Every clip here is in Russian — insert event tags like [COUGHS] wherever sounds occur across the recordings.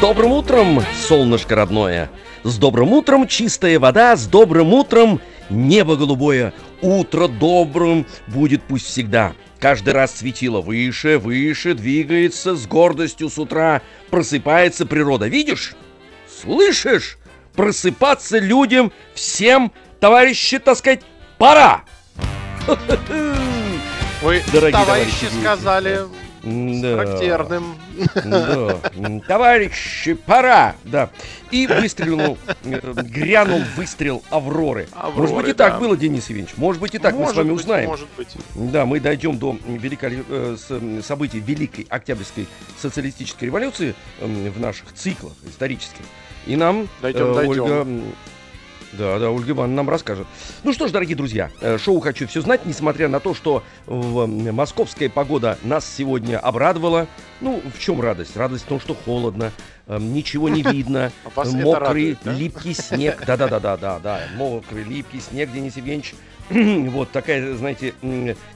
Добрым утром, солнышко родное! С добрым утром, чистая вода! С добрым утром, небо голубое! Утро добрым будет пусть всегда! Каждый раз светило выше, выше, двигается с гордостью с утра. Просыпается природа. Видишь? Слышишь? Просыпаться людям всем, товарищи, так сказать, пора! [LAUGHS] Вы, Дорогие товарищи, товарищи, сказали с Да. характерным. Да. Товарищи, пора! Да. И выстрелил, э, грянул выстрел Авроры. Авроры, Может быть и да. так было, Денис Евгеньевич. Может быть и так, мы с Может вами быть, узнаем. Может быть. Да, мы дойдем до великой, э, событий Великой Октябрьской социалистической революции м, в наших циклах исторических. И нам Дойдем, э, дойдем. Ольга... Да, да, Ольга Ивановна нам расскажет. Ну что ж, дорогие друзья, э, шоу «Хочу все знать», несмотря на то, что в, московская погода нас сегодня обрадовала. Ну, в чем радость? Радость в том, что холодно, э, ничего не [LAUGHS] видно, А мокрый, радует, да? липкий снег. [LAUGHS] Да-да-да-да-да, да, мокрый, липкий снег, Денис Евгеньевич. [CLEARS THROAT] Вот такая, знаете,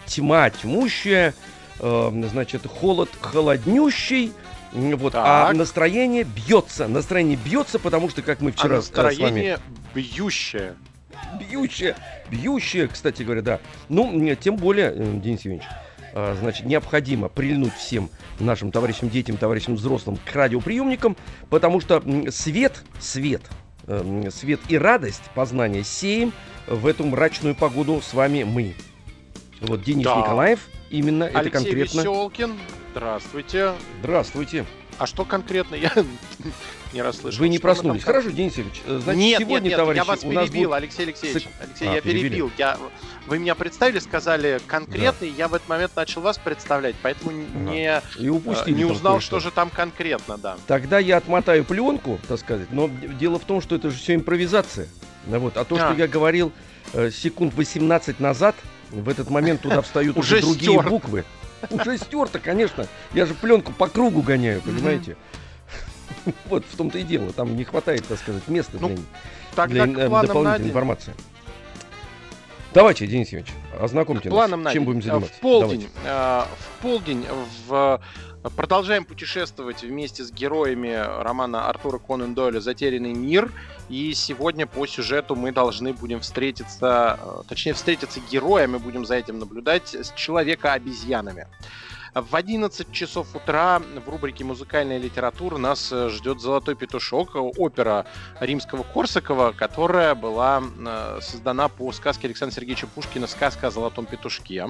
тьма тьмущая, э, значит, холод холоднющий. Вот, а Так. настроение бьется, настроение бьется, потому что, как мы А вчера э, с вами настроение бьющее. бьющее, бьющее, кстати говоря, да. Ну, тем более, э, Денис Евгеньевич, а, значит, необходимо прильнуть всем нашим товарищам, детям, товарищам взрослым к радиоприемникам, потому что свет, свет, э, свет и радость познания сеем в эту мрачную погоду с вами мы. Вот Денис Да. Николаев, именно это Алексей конкретно. Веселкин, здравствуйте. Здравствуйте. А что конкретно? Я [LAUGHS] не расслышал. Вы не Что проснулись. там- Хорошо, Денис Евгеньевич, э, значит, нет, сегодня, нет, нет, я вас перебил, будет... Алексей Алексеевич. сек- Алексей, А, я перебили. перебил. Я... Вы меня представили, сказали конкретно, и я в этот момент начал вас представлять, поэтому не, И э, упустили не там узнал, что же там конкретно, да. Тогда я отмотаю пленку, так сказать. Но дело в том, что это же все импровизация. Ну Вот. А то, что А. я говорил э, секунд 18 назад, в этот момент туда встают [LAUGHS] уже другие буквы. Уже стерто, конечно. Я же пленку по кругу гоняю, понимаете? [LAUGHS] Вот в том-то и дело. Там не хватает, так сказать, места Ну, для, Тогда для к э, планам на дополнительной информации. Давайте, Денис Евгеньевич, ознакомьте нас. Планом Чем будем Э, заниматься? В полдень, э, в полдень в продолжаем путешествовать вместе с героями романа Артура Конан Дойля «Затерянный мир». И сегодня по сюжету мы должны будем встретиться, э, точнее встретиться героями, будем за этим наблюдать, с человека-обезьянами. В 11 часов утра в рубрике «Музыкальная литература» нас э, ждет «Золотой петушок», опера римского Корсакова, которая была э, создана по сказке Александра Сергеевича Пушкина «Сказка о золотом петушке».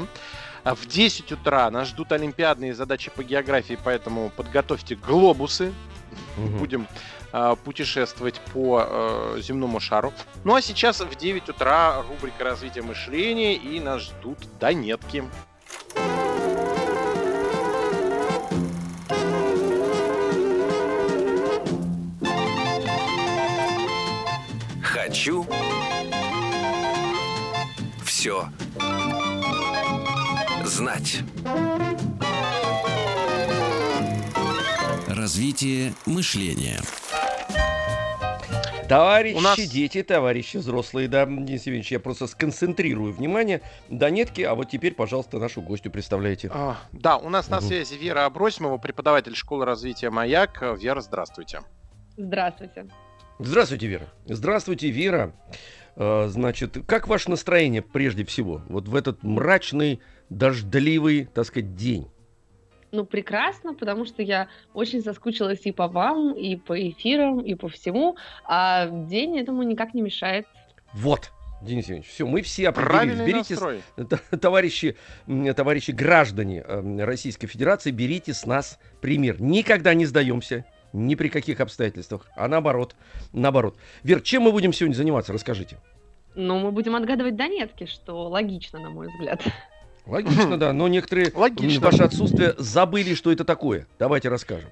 А В 10 утра нас ждут олимпиадные задачи по географии, поэтому подготовьте глобусы. Мгм. Будем э, путешествовать по э, земному шару. Ну а сейчас в 9 утра рубрика развития мышления и нас ждут донетки. Хочу все знать. Развитие мышления. Товарищи, У нас- дети, товарищи взрослые, да, Денис Евгеньевич, я просто сконцентрирую внимание. Донетки, а вот теперь, пожалуйста, нашу гостю представляйте. А, да, у нас на Мгм. связи Вера Абросимова, преподаватель школы развития «Маяк». Вера, здравствуйте. Здравствуйте. Здравствуйте, Вера. Здравствуйте, Вера. Э, Значит, как ваше настроение прежде всего? Вот в этот мрачный, дождливый, так сказать, день. Ну, прекрасно, потому что я очень соскучилась и по вам, и по эфирам, и по всему, а день этому никак не мешает. Вот, Денис Евгеньевич, все, мы все определились. Правильный Берите, настрой. товарищи, товарищи граждане э, Российской Федерации, берите с нас пример. Никогда не сдаемся, ни при каких обстоятельствах, а наоборот, наоборот. Вер, чем мы будем сегодня заниматься, расскажите. Ну, мы будем отгадывать донетки, что логично, на мой взгляд. Логично, да, но некоторые Логично. в ваше отсутствие забыли, что это такое. Давайте расскажем.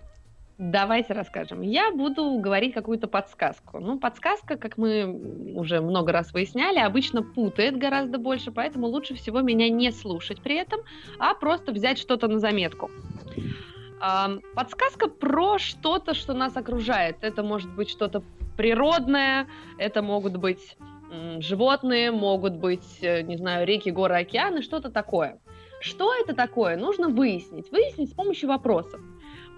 Давайте расскажем. Я буду говорить какую-то подсказку. Ну, подсказка, как мы уже много раз выясняли, обычно путает гораздо больше, поэтому лучше всего меня не слушать при этом, а просто взять что-то на заметку. Ам, Подсказка про что-то, что нас окружает. Это может быть что-то природное, это могут быть животные, могут быть, э, не знаю, реки, горы, океаны, что-то такое. Что это такое, нужно выяснить. Выяснить с помощью вопросов.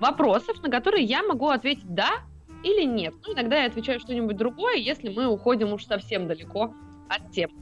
Вопросов, на которые я могу ответить «да» или «нет». Ну, иногда я отвечаю что-нибудь другое, если мы уходим уж совсем далеко от темы.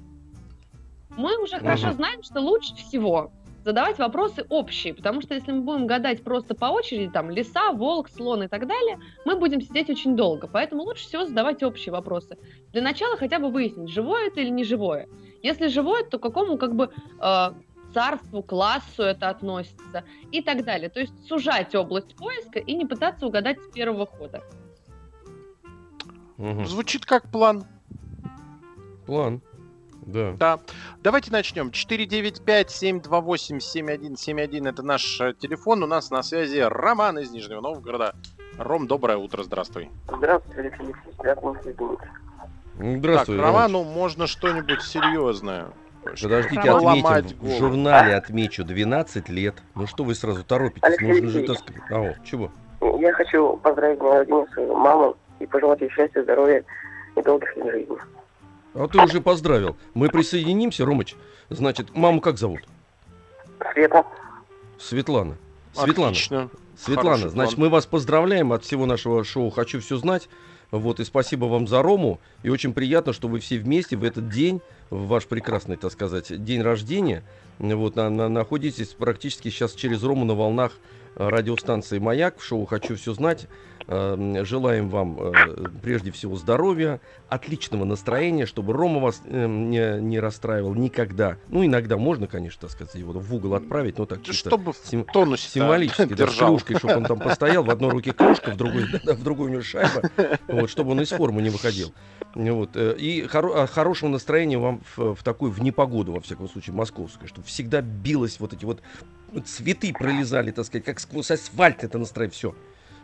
Мы уже хорошо знаем, что лучше всего задавать вопросы общие, потому что если мы будем гадать просто по очереди, там, лиса, волк, слон и так далее, мы будем сидеть очень долго, поэтому лучше всего задавать общие вопросы. Для начала хотя бы выяснить, живое это или не живое. Если живое, то к какому как бы э, царству, классу это относится и так далее. То есть сужать область поиска и не пытаться угадать с первого хода. Мгм. Звучит как план. План. Да. Да. Давайте начнем. 495-728-7171 это наш э, телефон. У нас на связи Роман из Нижнего Новгорода. Ром, доброе утро, здравствуй. Здравствуйте, Алексей вас видеть. Здравствуй, так. Роману можно что-нибудь серьезное. Подождите, Роман. Ломать отметим. В журнале отмечу 12 лет. Ну что вы сразу торопитесь? Алексей Нужно же, Алексеевич. так сказать. А, о, чего? Я хочу поздравить свою маму и пожелать ей счастья, здоровья и долгих лет жизни. А ты уже поздравил. Мы присоединимся, Ромыч. Значит, маму как зовут? Света, Светлана. Светлана. Отлично. Светлана, Хороший значит, план. мы вас поздравляем от всего нашего шоу «Хочу все знать». Вот, и спасибо вам за Рому. И очень приятно, что вы все вместе в этот день, в ваш прекрасный, так сказать, день рождения, вот, на- на- находитесь практически сейчас через Рому на волнах радиостанции «Маяк» в шоу «Хочу все знать». Э, м, Желаем вам э, прежде всего здоровья, отличного настроения, чтобы Рома вас э, не, не расстраивал никогда. Ну, иногда можно, конечно, так сказать, его в угол отправить, но так чисто Чтобы в сим- тонусе символически, да, с держал. клюшкой, чтобы он там постоял, в одной руке клюшка, в другой, [LAUGHS] в другой у него шайба, вот, чтобы он из формы не выходил. Вот, э, и хоро- а, хорошего настроения вам в, в такую, в непогоду, во всяком случае, московскую, чтобы всегда билось вот эти вот цветы пролезали, так сказать, как сквозь асфальт это настроение, все.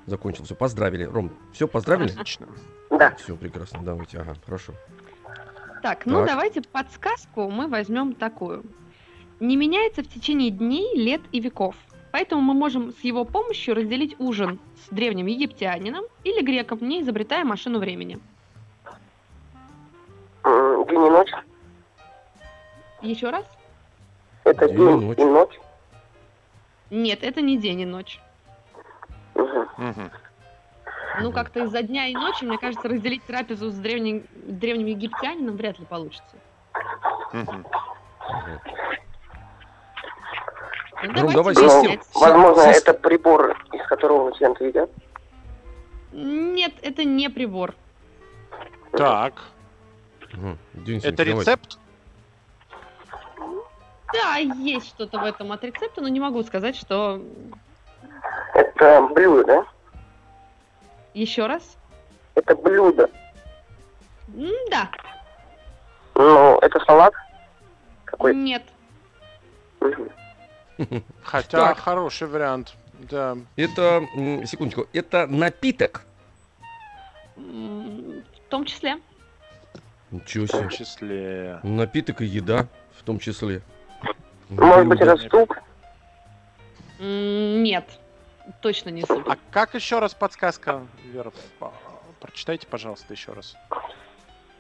Закончил, все, поздравили. Ром, все, поздравили? Отлично. да, Все, прекрасно, давайте, ага, хорошо. Так, ну Так. давайте подсказку мы возьмем такую. Не меняется в течение дней, лет и веков. Поэтому мы можем с его помощью разделить ужин с древним египтянином или греком, не изобретая машину времени. День и ночь, Еще раз? это День и день, ночь. и ночь. Нет, это не день и ночь. Ну, как-то из-за дня и ночи, мне кажется, разделить трапезу с древним, древним египтянином вряд ли получится. Ну, Ром, давайте давай Ну, возможно, это прибор, из которого начинают едят. Нет, это не прибор. Так. Денис это рецепт? Да, есть что-то в этом от рецепта, но не могу сказать, что... Это блюдо, да? Еще раз? Это блюдо. М, Да, Ну, это салат какой нет. [LAUGHS] Хотя Так. хороший вариант. Да. Это, секундочку, это напиток. В том числе. Ничего В себе. том числе. Напиток и еда в том числе. Может быть, Блюдо. это суп? Нет, точно не суп. А как еще раз подсказка, Вера? Прочитайте, пожалуйста, еще раз.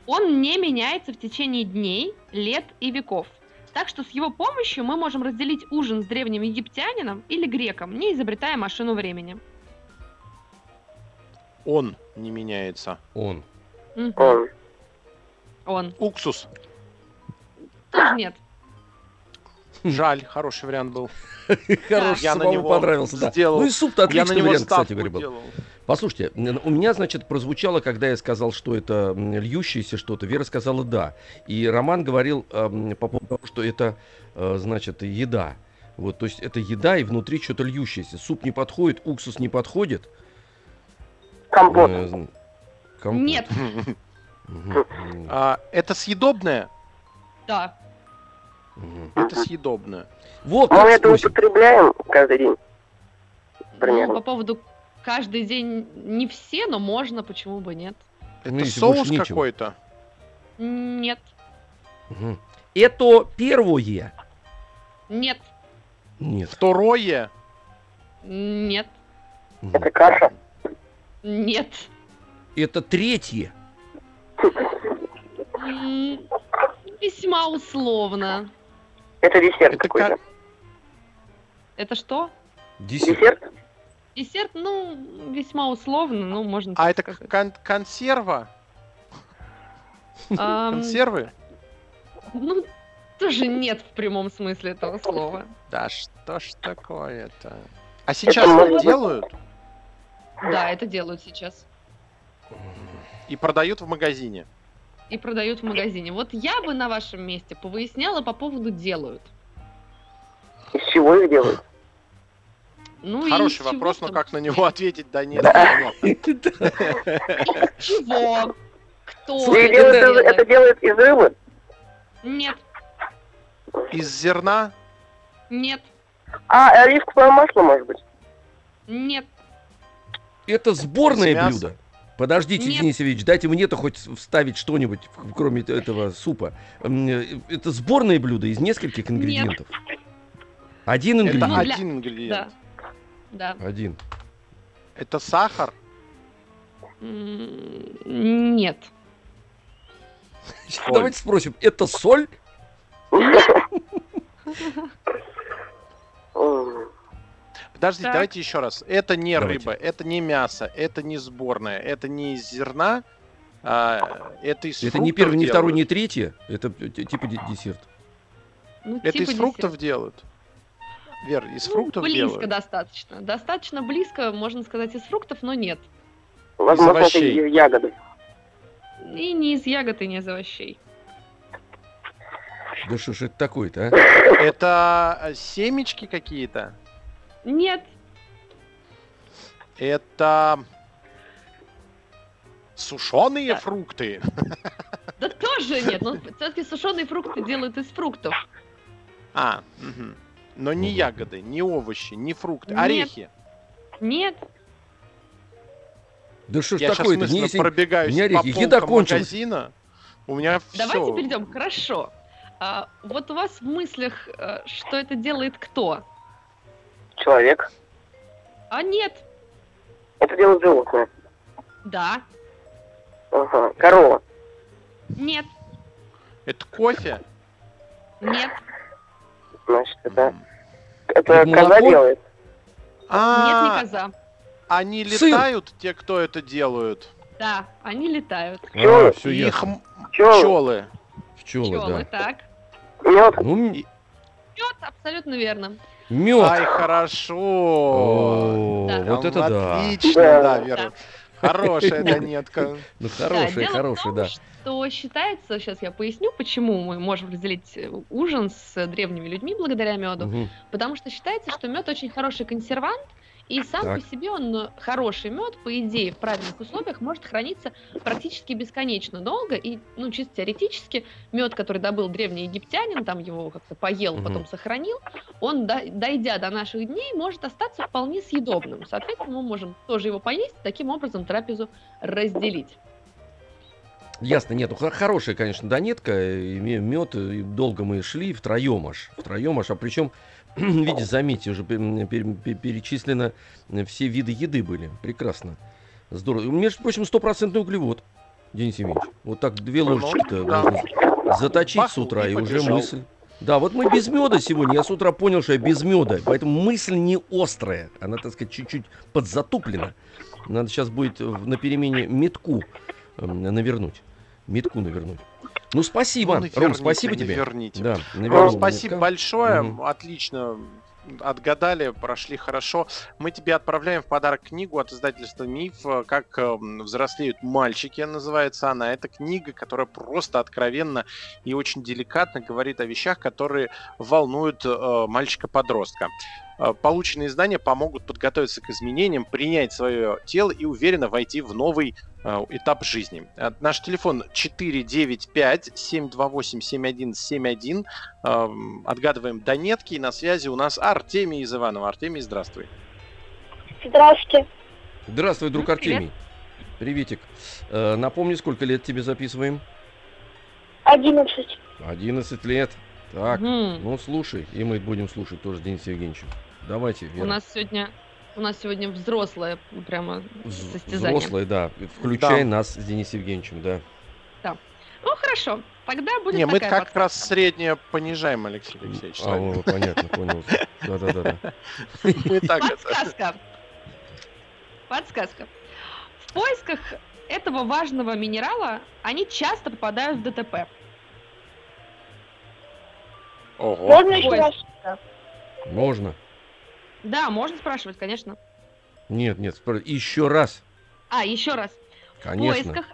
Он не меняется в течение дней, лет и веков. Так что с его помощью мы можем разделить ужин с древним египтянином или греком, не изобретая машину времени. Он не меняется. Он. Мгм. Он. Он. Уксус. Тоже нет. Жаль, хороший вариант был. [LAUGHS] Хороший, Я самому понравился, да. сделал- Ну и суп-то отличный вариант, кстати говоря, был. Послушайте, у меня, значит, прозвучало, когда я сказал, что это льющееся что-то, Вера сказала «да». И Роман говорил эм, по поводу того, что это, э, значит, еда. Вот, то есть это еда и внутри что-то льющееся. Суп не подходит, уксус не подходит. Компот. Э, компот. Нет. [LAUGHS] А, Это съедобное? Да. Мгм. Это съедобное. Вот, Мы как это спросим. употребляем каждый день. Ну, Примерно. по поводу каждый день не все, но можно, почему бы нет? Это Ну, соус какой-то? Нет, Мгм. Это первое. нет, Нет. Второе? нет. Это каша. нет. Это третье. Весьма условно. Это десерт Это какой-то. ка- Это что? Десерт. Десерт? Десерт, ну, весьма условно, ну, можно А это сказать. кон- консерва? Консервы? Ну, тоже нет в прямом смысле этого слова. Да что ж такое-то? А сейчас быть- делают Да, это делают сейчас. и продают в магазине. И продают в магазине. Вот я бы на вашем месте повыясняла по поводу делают. Из чего их делают? Ну, Хороший из чего вопрос, но как на него ответить, да нет. [LAUGHS] чего? Кто это делают из- делает? это делают из рыбы? Нет, Из зерна? нет, А, оливковое масло, может быть? нет. Это сборное блюдо. Подождите, Нет. Денис Ильич, дайте мне-то хоть вставить что-нибудь, кроме этого супа. Э, Это сборное блюдо из нескольких ингредиентов. Один Это ингредиент. Для- один ингредиент. Да. Да. Один. Это сахар? Нет. Соль. Давайте спросим, это соль? [LAUGHS] [LAUGHS] Подождите, Так. давайте еще раз. Это не Давайте. рыба, это не мясо, это не сборное, это не из зерна, а, это из Это не фруктов первое, не второе, не третье. Это т- типа де- десерт. Ну, Это типа из фруктов десерт. делают. Вер, из Ну, фруктов близко делают. достаточно. Достаточно близко, можно сказать, из фруктов, но нет. Возможно, это овощей. из ягоды. И не из ягод, и не из овощей. Да что ж это такое-то, а? Это э, семечки какие-то? Нет, Это сушеные Да. фрукты. [LAUGHS] да тоже нет. Но все-таки сушеные фрукты делают из фруктов. А, мгм. но не ягоды, не овощи, не фрукты, Нет. орехи. Нет, Да что ж Я сейчас мысленно пробегаюсь не по орехи, еда полкам кончилась. магазина. У меня давайте все. перейдем. Хорошо. А, вот у вас в мыслях, э, что это делает кто? Человек. А нет, Это делают животное. да, Ага. Корова. нет, Это кофе? нет, Значит, это, это Это коза молоко? делает. нет, не А, коза. они Сыр. летают, те, кто это делают. Да, они летают. Пчелы. А, все Их ясно. м- Пчелы. пчелы. Пчелы, Пчелы, да. так. Мед. Ну, м- И- Мед, абсолютно верно. Мед. Ай, хорошо. О, Да. вот это да. Отлично, Да. да, Вера. Хорошая [LAUGHS] донетка. Ну, хороший, том, да. что считается, сейчас я поясню, почему мы можем разделить э, ужин с древними людьми благодаря меду. Потому что считается, что мед очень хороший консервант, и сам Так. по себе он э, хороший мед, по идее, в правильных условиях может храниться практически бесконечно долго. И, ну, чисто теоретически, мед, который добыл древний египтянин, там его как-то поел, Мгм. потом сохранил, он, до- дойдя до наших дней, может остаться вполне съедобным. Соответственно, мы можем тоже его поесть, таким образом трапезу разделить. Ясно, нет, ну хо- хорошая, конечно, донетка, мед, долго мы шли, втроем аж, втроем аж, а причем, [CLEARS THROAT] видите, заметьте, уже пе- пе- пе- перечислено э, все виды еды были, прекрасно, здорово. Между прочим, стопроцентный углевод, Денис Евгеньевич, вот так две Ну, ложечки-то да. заточить с Бахнул утра, и уже мысль. Да, вот мы без меда сегодня, я с утра понял, что я без меда, поэтому мысль не острая, она, так сказать, чуть-чуть подзатуплена. Надо сейчас будет на перемене метку навернуть. Метку навернуть. Ну, спасибо, Ну, Ром, спасибо тебе. наверните. Да, навернул спасибо метка. большое, Мгм. отлично отгадали, прошли хорошо. Мы тебе отправляем в подарок книгу от издательства «Миф», э, «Как э, взрослеют мальчики» называется она. Это книга, которая просто откровенно и очень деликатно говорит о вещах, которые волнуют э, мальчика-подростка. Э, Полученные знания помогут подготовиться к изменениям, принять свое тело и уверенно войти в новый э, этап жизни. Э, Наш телефон 495-728-7171. Эм, Отгадываем донетки. И на связи у нас Артемий из Иванова. Артемий, здравствуй. Здравствуйте. Здравствуй, друг привет. Артемий. Приветик. Напомни, сколько лет тебе записываем? Одиннадцать. 11 лет. Так, Мгм. ну слушай, и мы будем слушать тоже Дениса Евгеньевича. Давайте, Вера. У нас сегодня у нас сегодня взрослое прямо состязание. Взрослые, да. Включай Да. нас с Денисом Евгеньевичем, да. Ну хорошо, тогда будет Не, мы как подсказка. раз среднее понижаем, Алексей Алексеевич. А, о, понятно, понял. Да-да-да. [LAUGHS] Мы так это... Подсказка. Подсказка. В поисках этого важного минерала они часто попадают в ДТП. Ого. Можно еще раз? Можно? Да, можно спрашивать, конечно. Нет, нет, спро- еще раз. А, еще раз. В Конечно. поисках,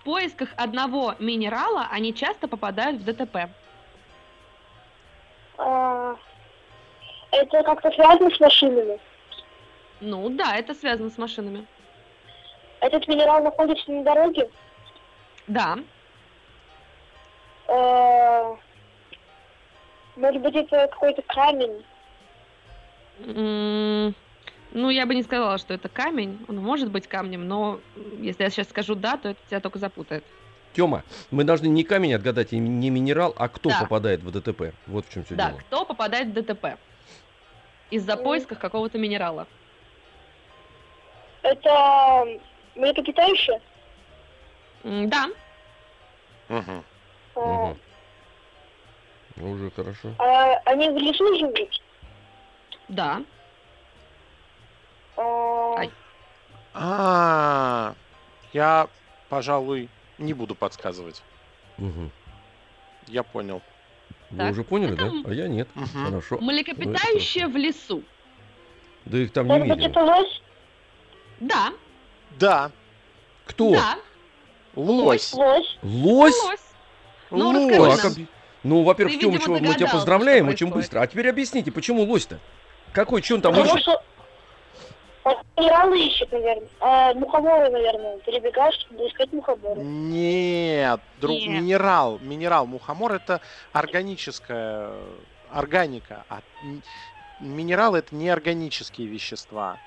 в поисках одного минерала они часто попадают в ДТП. А, это как-то связано с машинами. Ну да, это связано с машинами. Этот минерал находится на дороге. Да. А, может быть, это какой-то камень. Ну, я бы не сказала, что это камень. Он может быть камнем, но если я сейчас скажу да, то это тебя только запутает. Тёма, мы должны не камень отгадать, и не минерал, а кто Да. попадает в ДТП. Вот в чем все да, дело. кто попадает в ДТП? Из-за М. поисков какого-то минерала. Это млекопитающее? М, Да, Мгм. А. Ну, Уже хорошо. а они в лесу живут? Да. А, Ай. А, я, пожалуй, не буду подсказывать. Мгм. Я понял. Вы Так, уже поняли, да? А я нет. Хорошо. Млекопитающее в лесу. Да их там не Может быть, лось? Да, Да, Кто? да. лось. Лось. Лось? Лось. Ну, Лось. расскажи А нам. как- Ну, во-первых, Ты, Тёма, видимо, мы тебя догадался, поздравляем очень происходит. быстро. А теперь объясните, почему лось-то? Какой, он там Потому ищет? что он минералы ищет, наверное. А, мухоморы, наверное. Перебегаешь, чтобы искать мухоморы. Нет, друг, Нет. минерал, минерал, мухомор это органическая органика, а минералы это неорганические вещества.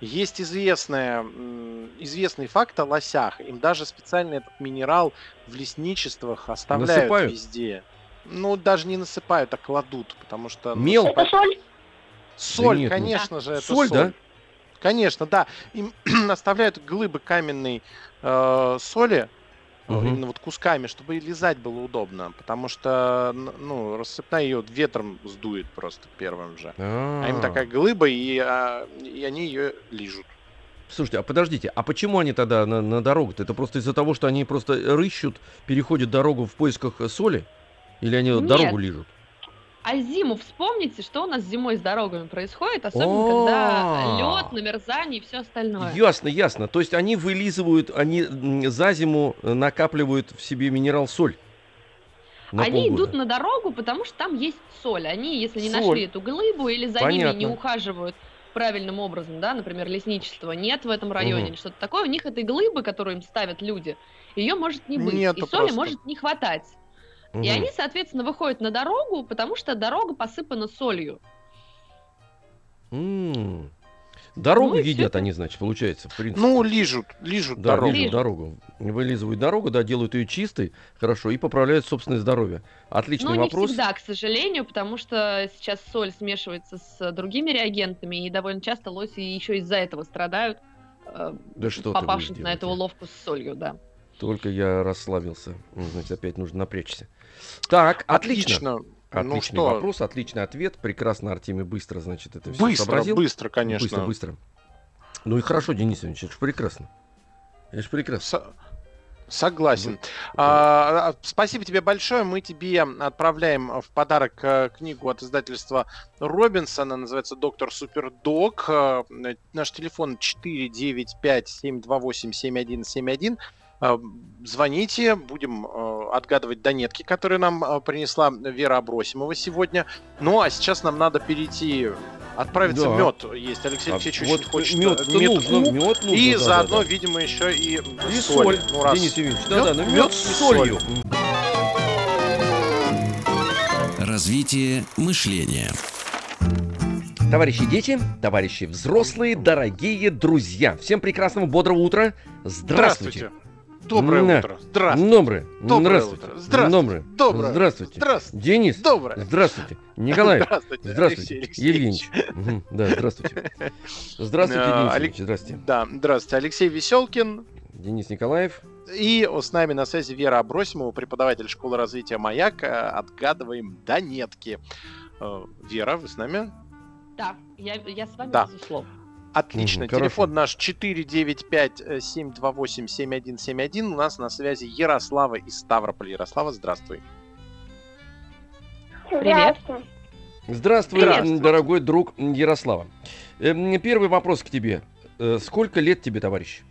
Есть известная, м, известный факт о лосях. Им даже специально этот минерал в лесничествах оставляют Насыпают? везде. Ну, даже не насыпают, а кладут, потому что... Мел? Это соль? Соль, нет, ну, конечно же, это соль, да? Конечно, да. Им [CLEARS THROAT] оставляют глыбы каменной э, соли, Мгм. именно вот кусками, чтобы и лизать было удобно, потому что, ну, рассыпная ее ветром сдует просто первым же. А им такая глыба, и, а, и они ее лижут. Слушайте, а подождите, а почему они тогда на, на дорогу-то? Это просто из-за того, что они просто рыщут, переходят дорогу в поисках э, соли? Или они Нет. дорогу лижут? А зиму вспомните, что у нас зимой с дорогами происходит, особенно когда лед, намерзание и все остальное. Ясно, ясно. То есть они вылизывают, они за зиму э, накапливают в себе минерал соль. На Они полгода. идут на дорогу, потому что там есть соль. Они, если не Соль. нашли эту глыбу или за ними Понятно. не ухаживают правильным образом, да, например, лесничество нет в этом районе или что-то такое, у них этой глыбы, которую им ставят люди, ее может не быть. Нету и соли просто. может не хватать. И они, соответственно, выходят на дорогу, потому что дорога посыпана солью. Дорогу Ну едят это. они, значит, получается, в принципе. Ну, лижут, лижут да, дорогу. лижут дорогу. Вылизывают дорогу, да, делают ее чистой, хорошо, и поправляют собственное здоровье. Отличный Но вопрос. не всегда, к сожалению, потому что сейчас соль смешивается с другими реагентами, и довольно часто лоси еще из-за этого страдают, э, Да что попавшись на эту уловку с солью, да. Только я расслабился. Ну, Значит, опять нужно напрячься. Так, отлично. Отлично. Ну Отличный что, вопрос, отличный ответ. Прекрасно, Артемий быстро, значит, это все быстро, сообразил. быстро, конечно. Быстро, быстро. Ну и хорошо, Денис Ильич, это же прекрасно. Это же прекрасно. Со- Согласен. А, а, спасибо тебе большое. Мы тебе отправляем в подарок э, книгу от издательства Робинсона. Называется «Доктор Супердог». Э, Наш телефон 495-728-7171. Э, Звоните, будем э, отгадывать донетки, которые нам э, принесла Вера Абросимова сегодня. Ну, а сейчас нам надо перейти, отправиться Да. в мед. Есть Алексей А Алексеевич вот очень хочет мед э, нужно, метку. мед нужно, И да, да, заодно, да. видимо, еще и, И соль. соль, Ну, раз Денис Евгеньевич, мед- да, да, ну, мед мед с солью. солью. Развитие мышления. Товарищи дети, товарищи взрослые, дорогие друзья. Всем прекрасного бодрого утра. Здравствуйте. Доброе Да. утро. Здравствуйте. Доброе. Доброе Здравствуйте. утро. Здравствуйте. Доброе. Доброе. Здравствуйте. Здравствуйте. Денис. Доброе. Здравствуйте. [LAUGHS] Николай. Здравствуйте. Здравствуйте. Алексей Евгеньевич. [LAUGHS] Мгм, Да, здравствуйте. Здравствуйте, Э, Денис Алек-. Здравствуйте. Да, здравствуйте. Алексей Веселкин. Денис Николаев. И с нами на связи Вера Абросимова, преподаватель школы развития «Маяк». Э, Отгадываем донетки. Э, Вера, вы с нами? Да, я, я с вами, Да. безусловно. Отлично. Хорошо. Телефон наш 495-728-7171. У нас на связи Ярослава из Ставрополя. Ярослава, здравствуй. Привет. Здравствуй, Здравствуй. дорогой друг Ярослава. Эм, Первый вопрос к тебе. Э, Сколько лет тебе, товарищ?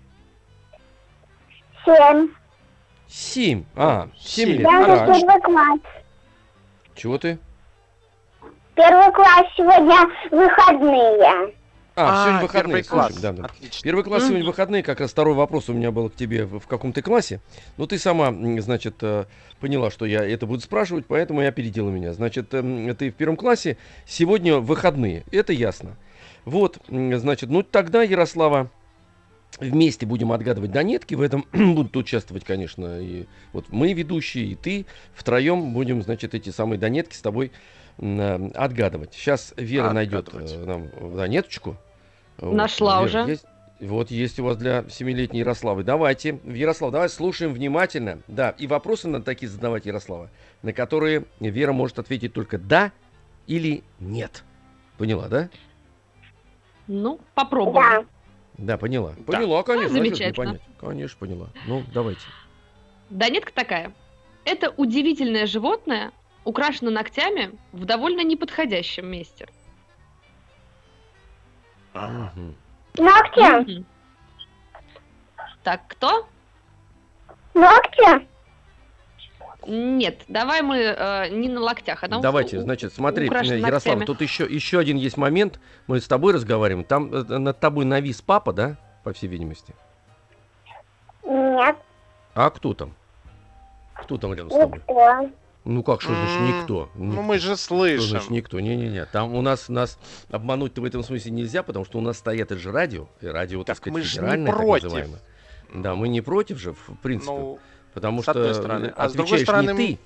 Семь. Семь. А, семь Семь. лет. Я уже первый класс. Чего ты? Первый класс сегодня выходные. А, сегодня выходные. первый класс. слушай, да, да. Отлично. Первый класс сегодня выходные, как раз второй вопрос у меня был к тебе, в каком ты классе. Ну, ты сама, значит, э, поняла, что я это буду спрашивать, поэтому и опередила меня. Значит, эм, ты в первом классе, сегодня выходные, это ясно. Вот, значит, ну тогда, Ярослава, вместе будем отгадывать донетки, в этом [CLEARS THROAT] будут участвовать, конечно, и вот мы, ведущие, и ты, втроем будем, значит, эти самые донетки с тобой отгадывать. Сейчас Вера найдет Отгадывать. э, нам донеточку. Вот, Нашла Вера, уже. есть? Вот есть у вас для семилетней Ярославы. Давайте, Ярослав, давай слушаем внимательно. Да, и вопросы надо такие задавать, Ярослава, на которые Вера может ответить только да или нет. Поняла, да? Ну, попробуем. Да. Да, поняла. Поняла, конечно. а что ж не замечательно. Конечно, поняла. Ну, давайте. Донетка такая. Это удивительное животное, украшено ногтями в довольно неподходящем месте. Мгм. Ногти. Мгм. Так, кто? Ногти. Нет, давай мы э, не на локтях, а на Давайте, у- значит, смотри, э, Ярослав, ногтями. тут еще, еще один есть момент. Мы с тобой разговариваем. Там э, над тобой навис папа, да? По всей видимости. Нет. А кто там? Кто там рядом с тобой? Никто. Ну как, что значит М, никто? Ну, мы же Что значит слышим. никто? Не-не-не. Там у нас, нас обмануть-то в этом смысле нельзя, потому что у нас стоят это же радио. И радио, так, Так сказать, мы же не федеральное, так против. называемое. Да, мы не против же, в принципе. Ну, потому с одной что стороны. э, А с другой отвечаешь стороны, не ты.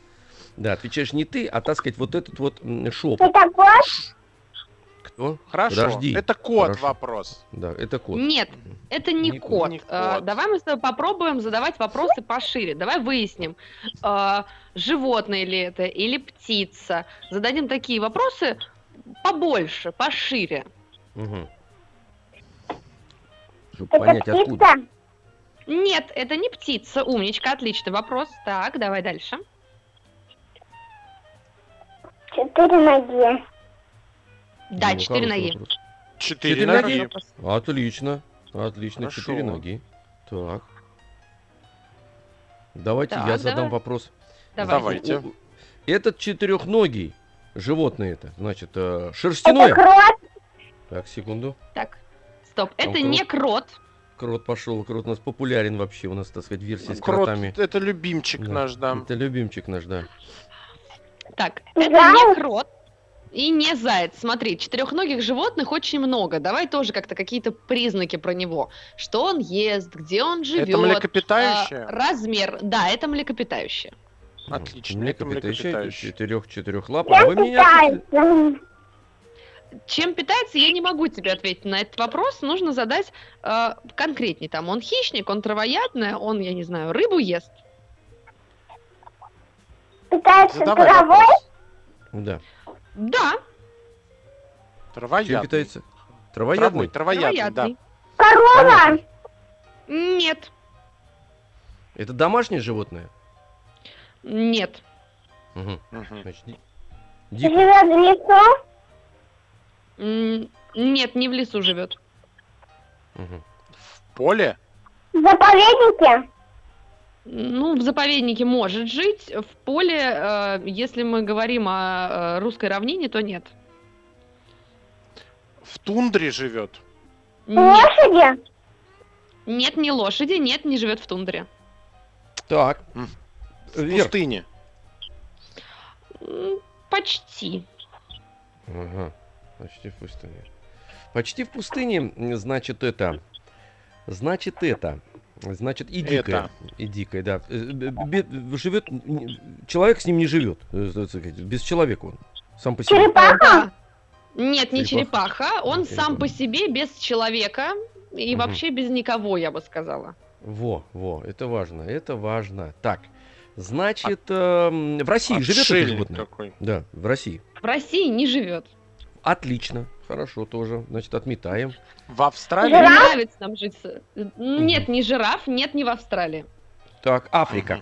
Да, отвечаешь не ты, а, так сказать, вот этот вот м, Ты шепот. Кто? хорошо. Подожди. Это кот Хорошо. вопрос. Да, это кот. Нет, это не, Не кот. Не Э, кот. давай мы с тобой попробуем задавать вопросы пошире. Давай выясним, э, животное ли это или птица. Зададим такие вопросы побольше, пошире. Мгм. Чтобы Это понять, откуда. птица? Нет, это не птица. Умничка, отличный вопрос. Так, давай дальше. Четыре ноги. Да, Ну, четыре хороший ноги. Четыре Четыре ноги. Отлично. Отлично, Хорошо. четыре ноги. Так. Давайте Так, я задам давай. вопрос. Давай. Давайте. У- у- Этот четырехногий животное это, значит, э, Это шерстяное. крот. Так, секунду. Так, стоп. Там Это крот. не крот. Крот пошел. Крот у нас популярен вообще. У нас, так сказать, версия с Крот, кротами. это любимчик Да. наш, да. Это любимчик наш, да. Так, это не крот. И не заяц. Смотри, четырехногих животных очень много. Давай тоже как-то какие-то признаки про него. Что он ест, где он живет. Это млекопитающее? а, размер. Да, это млекопитающее. Отлично, млекопитающее, млекопитающее. четырех, четырех лап. А Чем вы меня... [LAUGHS] Чем питается, я не могу тебе ответить на этот вопрос. Нужно задать э, конкретнее. Там он хищник, он травоядный, он, я не знаю, рыбу ест. Питается Задавай травой? вопрос. Да. Да, Чем Травоядный. питается? Травой, Травоядный? травоядный, да. травоядный. Корова? Нет, Это домашнее животное? нет. Угу. Значит, ди- дикое. Живет в лесу? М, Нет, не в лесу живет. Мгм. В поле? В заповеднике? Ну, в заповеднике может жить, в поле, э, если мы говорим о э, русской равнине, то нет. В тундре живет. Нет, Лошади? нет, не лошади, нет, не живет в тундре. Так. В Вер. пустыне. Почти. Ага. Почти в пустыне. Почти в пустыне, значит, это... Значит, это... Значит, и дикая. Это. И дикая, да. Э, живет... Человек с ним не живет. э, Без человека он. Сам по себе. Да. Нет, не Черепаха. черепаха. Он Не сам черепаха. по себе, без человека и Мгм. вообще без никого, я бы сказала. Во, во, это важно, это важно. Так, значит, эм, в России живет это животное? какой. Да, в России. В России не живет. Отлично, хорошо тоже. Значит, отметаем. В Австралии? Не нравится нам жить. Нет, не жираф, нет, не в Австралии. Так, Африка.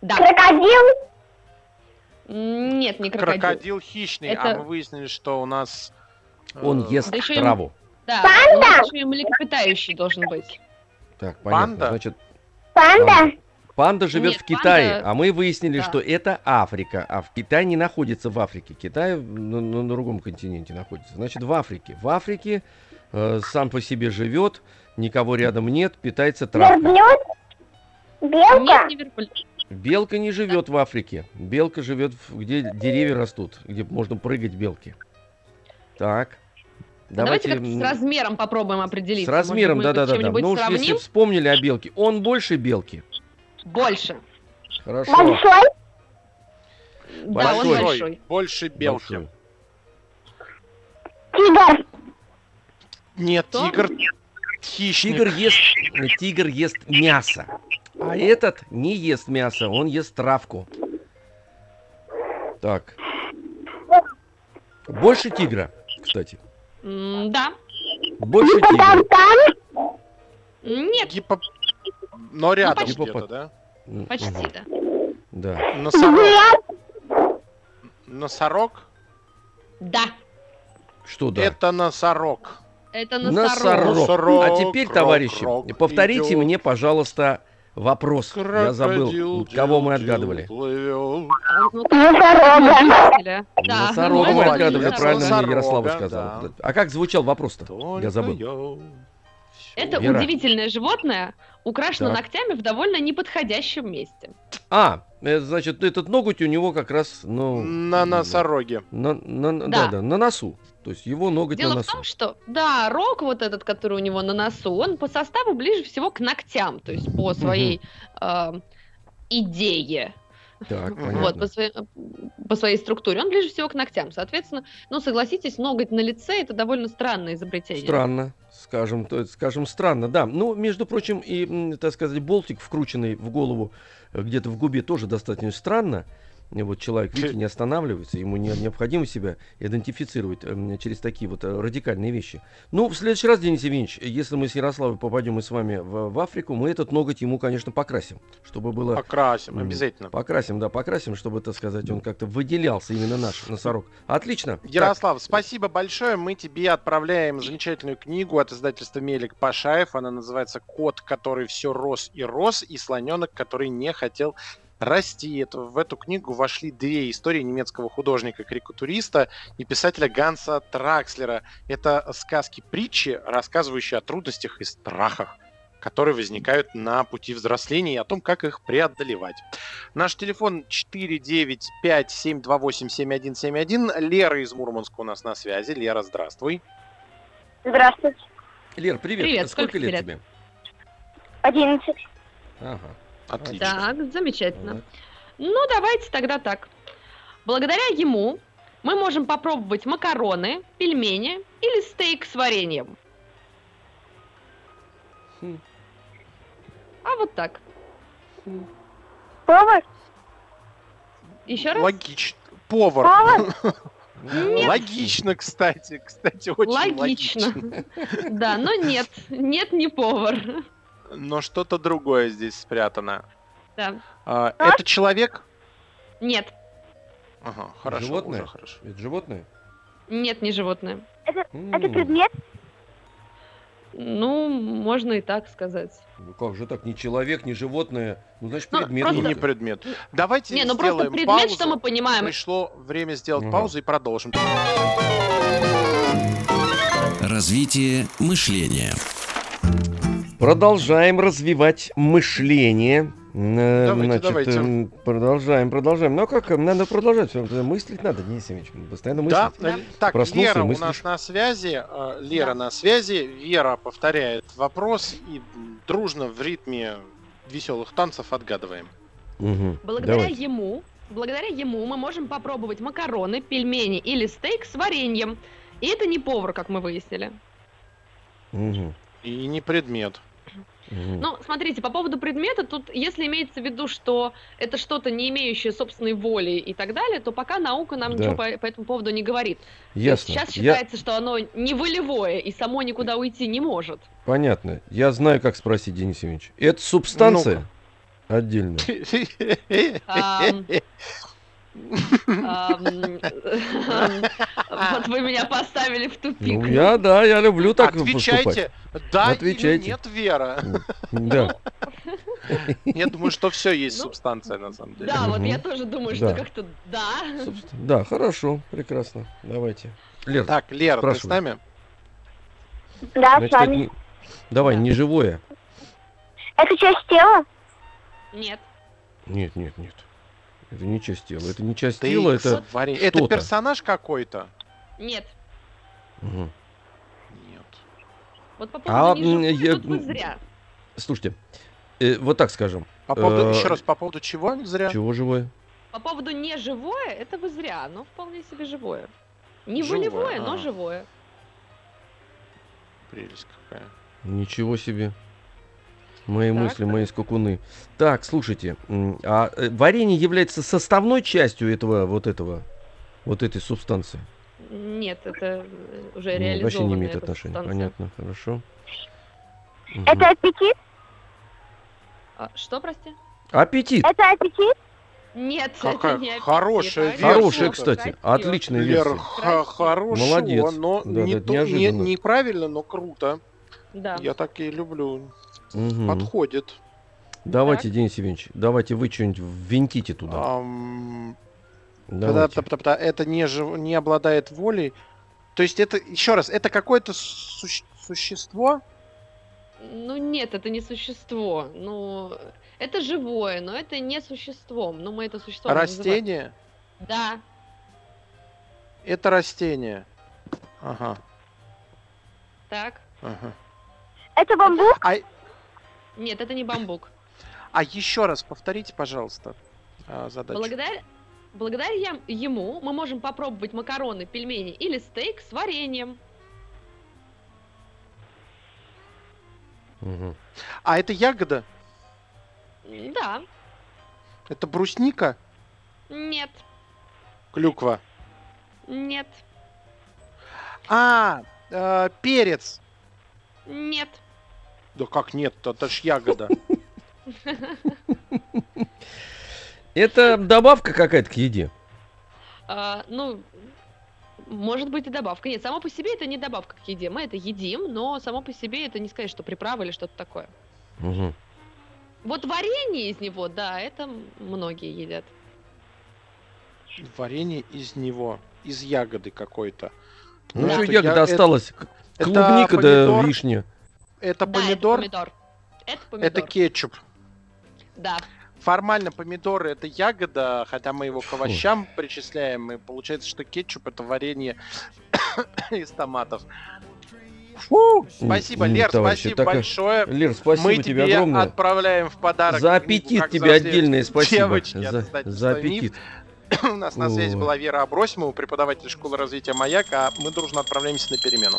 Да. Крокодил? Нет, не крокодил. Крокодил хищный, а Это- мы выяснили, что у нас... Он э, ест да еще и- траву. Да, у нас еще и млекопитающий должен быть. Так, понятно. Панда? Значит, Панда? Панда живет Нет, в Китае, панда- а мы выяснили, Да. что это Африка, а в Китай не находится в Африке. Китай на, на- на другом континенте находится. Значит, в Африке. В Африке э, сам по себе живет, никого рядом нет, питается травкой. Верблюд? Нет, Белка? не верблюд. Белка не живет в Африке. Белка живет, в- где деревья растут, где можно прыгать белки. Так. Давайте, Давайте, с размером попробуем определиться. с размером, да-да-да. Ну уж если вспомнили о белке, он больше белки. Больше. Хорошо. Большой? Да, он Большой. Больше белки. Большой. Тигр? Нет, Кто? тигр хищник. Тигр ест, тигр ест мясо. А этот не ест мясо, он ест травку. Так. Больше тигра, кстати. М, Да. Больше тигра. Гиппопотам? Нет, Гиппо... Но рядом почти. где-то, да? М, почти, да. Да. Носорог. Носорог? Да, Что да? Это носорог. это Носорог. носорог. Носорог, А теперь, крок, товарищи, крок повторите идет. мне, пожалуйста, вопрос. Я забыл, Крокодил, кого мы отгадывали. Ну, Носорога. выяснили. Да, Носорога мы отгадывали, правильно мне Ярослава да. сказала. А как звучал вопрос-то? Я забыл. Это Вера. удивительное животное, украшено Так. ногтями в довольно неподходящем месте. А, э, значит, этот ноготь у него как раз, ну... На носороге. На, на- на- Да. да, да, на носу. То есть его ноготь Дело на в носу. том, что, да, рог вот этот, который у него на носу, он по составу ближе всего к ногтям, то есть по своей э, идее, Так, Вот, понятно. вот, по своей, по своей структуре, он ближе всего к ногтям. Соответственно, ну, согласитесь, ноготь на лице – это довольно странное изобретение. Странно, скажем, то скажем, странно, да. Ну, между прочим, и, так сказать, болтик, вкрученный в голову э, где-то в губе, тоже достаточно странно. Вот человек, видите, не останавливается, ему не, необходимо себя идентифицировать эм, через такие вот э, радикальные вещи. Ну, в следующий раз, Денис Евгеньевич, если мы с Ярославой попадем и с вами в, в Африку, мы этот ноготь ему, конечно, покрасим, чтобы было... Покрасим, обязательно. Покрасим, да, покрасим, чтобы, так сказать, он как-то выделялся именно наш носорог. Отлично. Так, Ярослав, спасибо большое. Мы тебе отправляем замечательную книгу от издательства Мелик Пашаев. Она называется «Кот, который все рос и рос, и слоненок, который не хотел расти». Это, в эту книгу вошли две истории немецкого художника-карикатуриста и писателя Ганса Тракслера. Это сказки-притчи, рассказывающие о трудностях и страхах которые возникают на пути взросления и о том, как их преодолевать. Наш телефон 495-728-7171. Лера из Мурманска у нас на связи. Лера, здравствуй. Здравствуйте. Лер, привет. Привет, Сколько, сколько лет тебе тебе? Одиннадцать. Ага. Отлично. Так, замечательно. Ну, давайте тогда так. Благодаря ему мы можем попробовать макароны, пельмени или стейк с вареньем. Хм. А вот так. Повар? Еще раз. Логично. Повар. Повар? [LAUGHS] Нет. Логично, кстати. Кстати, очень Логично. логично. Да, но нет, нет, не повар. Но что-то другое здесь спрятано. Да. А, это человек? Нет, Ага, хорошо, Животное? уже хорошо. Это животное? нет, не животное. Это М, предмет? Ну, можно и так сказать. Ну как же так, не человек, не животное, ну значит Ну, предмет. просто- И не предмет. Давайте Не, ну просто сделаем предмет, паузу. что мы понимаем. Пришло время сделать Ага. паузу и продолжим. Развитие мышления. Продолжаем развивать мышление. Э, Давайте, Значит, давайте. эм, продолжаем, продолжаем. Ну а как, надо продолжать, всё, мыслить надо, Денис Евгеньевич, постоянно мыслить. Да, Да. э, так, Проснулся Лера и у мыслишь. нас на связи. э, Лера Да. на связи. Вера повторяет вопрос и дружно в ритме веселых танцев отгадываем. Мгм, Благодаря давайте. ему, благодаря ему мы можем попробовать макароны, пельмени или стейк с вареньем. И это не повар, как мы выяснили. Мгм, И не предмет. Ну, смотрите, по поводу предмета, тут, если имеется в виду, что это что-то не имеющее собственной воли и так далее, то пока наука нам Да. ничего по, по этому поводу не говорит. Ясно. сейчас Я- считается, что оно не волевое и само никуда уйти не может. Понятно. Я знаю, как спросить, Денис Евгеньевич. Это субстанция? Отдельно. [LAUGHS] Вот вы меня поставили в тупик. Ну, я, да, я люблю так. Отвечайте, да Отвечайте. или нет, Вера. Да. [LAUGHS] Я думаю, что все есть Ну, субстанция на самом деле. Да, вот я тоже думаю, что как-то да. Да, хорошо, прекрасно. Давайте. Лер, Так, Лера, ты с нами? Да, с вами. давай, Да. не живое. Это часть тела? Нет. Нет, нет, нет. Это не часть тела. Это не часть Ты тела, это... Это персонаж какой-то? Нет. Мгм. Нет. Вот по А, поводу не м, живой, я- тут вы зря. Слушайте, э, вот так скажем. По поводу, Э, еще раз, по поводу чего? Зря. Чего живое? По поводу не живое, это вы зря, но вполне себе живое. Не Живое, волевое, но а. живое. Прелесть какая. Ничего себе. Мои Так, мысли, так. мои скакуны. Так, слушайте, а э, варенье является составной частью этого, вот этого, вот этой субстанции? Нет, это э, уже Ну, реализованная вообще не имеет отношения. субстанция. Понятно, хорошо. Это аппетит? А, что, прости? Аппетит. Это аппетит? Нет, Какая это не аппетит, хорошая а версия. Хорошая, кстати. Красиво. Отличная версия. х- Красиво. хорошо, Молодец. но Да, не да, то- не- неправильно, но круто. Да. Я так и люблю. Мгм. Подходит. Давайте, Так. Денис Евгеньевич, давайте вы что-нибудь ввинтите туда. Давайте. та-та-та-та-та, Это не, жив- не обладает волей. То есть это, еще раз, это какое-то суще- существо? Ну нет, это не существо. Ну, это живое, но это не существом. Ну, мы это существо не называем. Растение? Да. Это растение. Ага, Так. ага. Это бамбук? А, Нет, это не бамбук. а еще раз повторите, пожалуйста, а, задачу. Благодаря, благодаря ему мы можем попробовать макароны, пельмени или стейк с вареньем. Мгм. А это ягода? Да. Это брусника? Нет. Клюква? Нет. А, э, перец. Нет. Да как нет, это ж ягода. [LAUGHS] Это добавка какая-то к еде. А, ну, может быть и добавка. Нет, само по себе это не добавка к еде. Мы это едим, но само по себе это не сказать, что приправа или что-то такое. Вот варенье из него, да, это многие едят. Варенье из него, из ягоды какой-то. Ну, Да. что ягода я- осталась? Это Клубника да помидор? вишня. Это Да, помидор? это помидор. Это помидор. Это кетчуп. Да. Формально помидоры это ягода, хотя мы его к овощам причисляем, и получается, что кетчуп это варенье [COUGHS] из томатов. Фу, спасибо, Лер, товарищи, спасибо так, большое. Лер, спасибо мы тебе огромное. отправляем в подарок. За аппетит «Как тебе отдельное спасибо. девочки За, за «Миф». аппетит. [COUGHS] У нас на связи была Вера Абросимова, преподаватель школы развития «Маяк», а мы дружно отправляемся на перемену.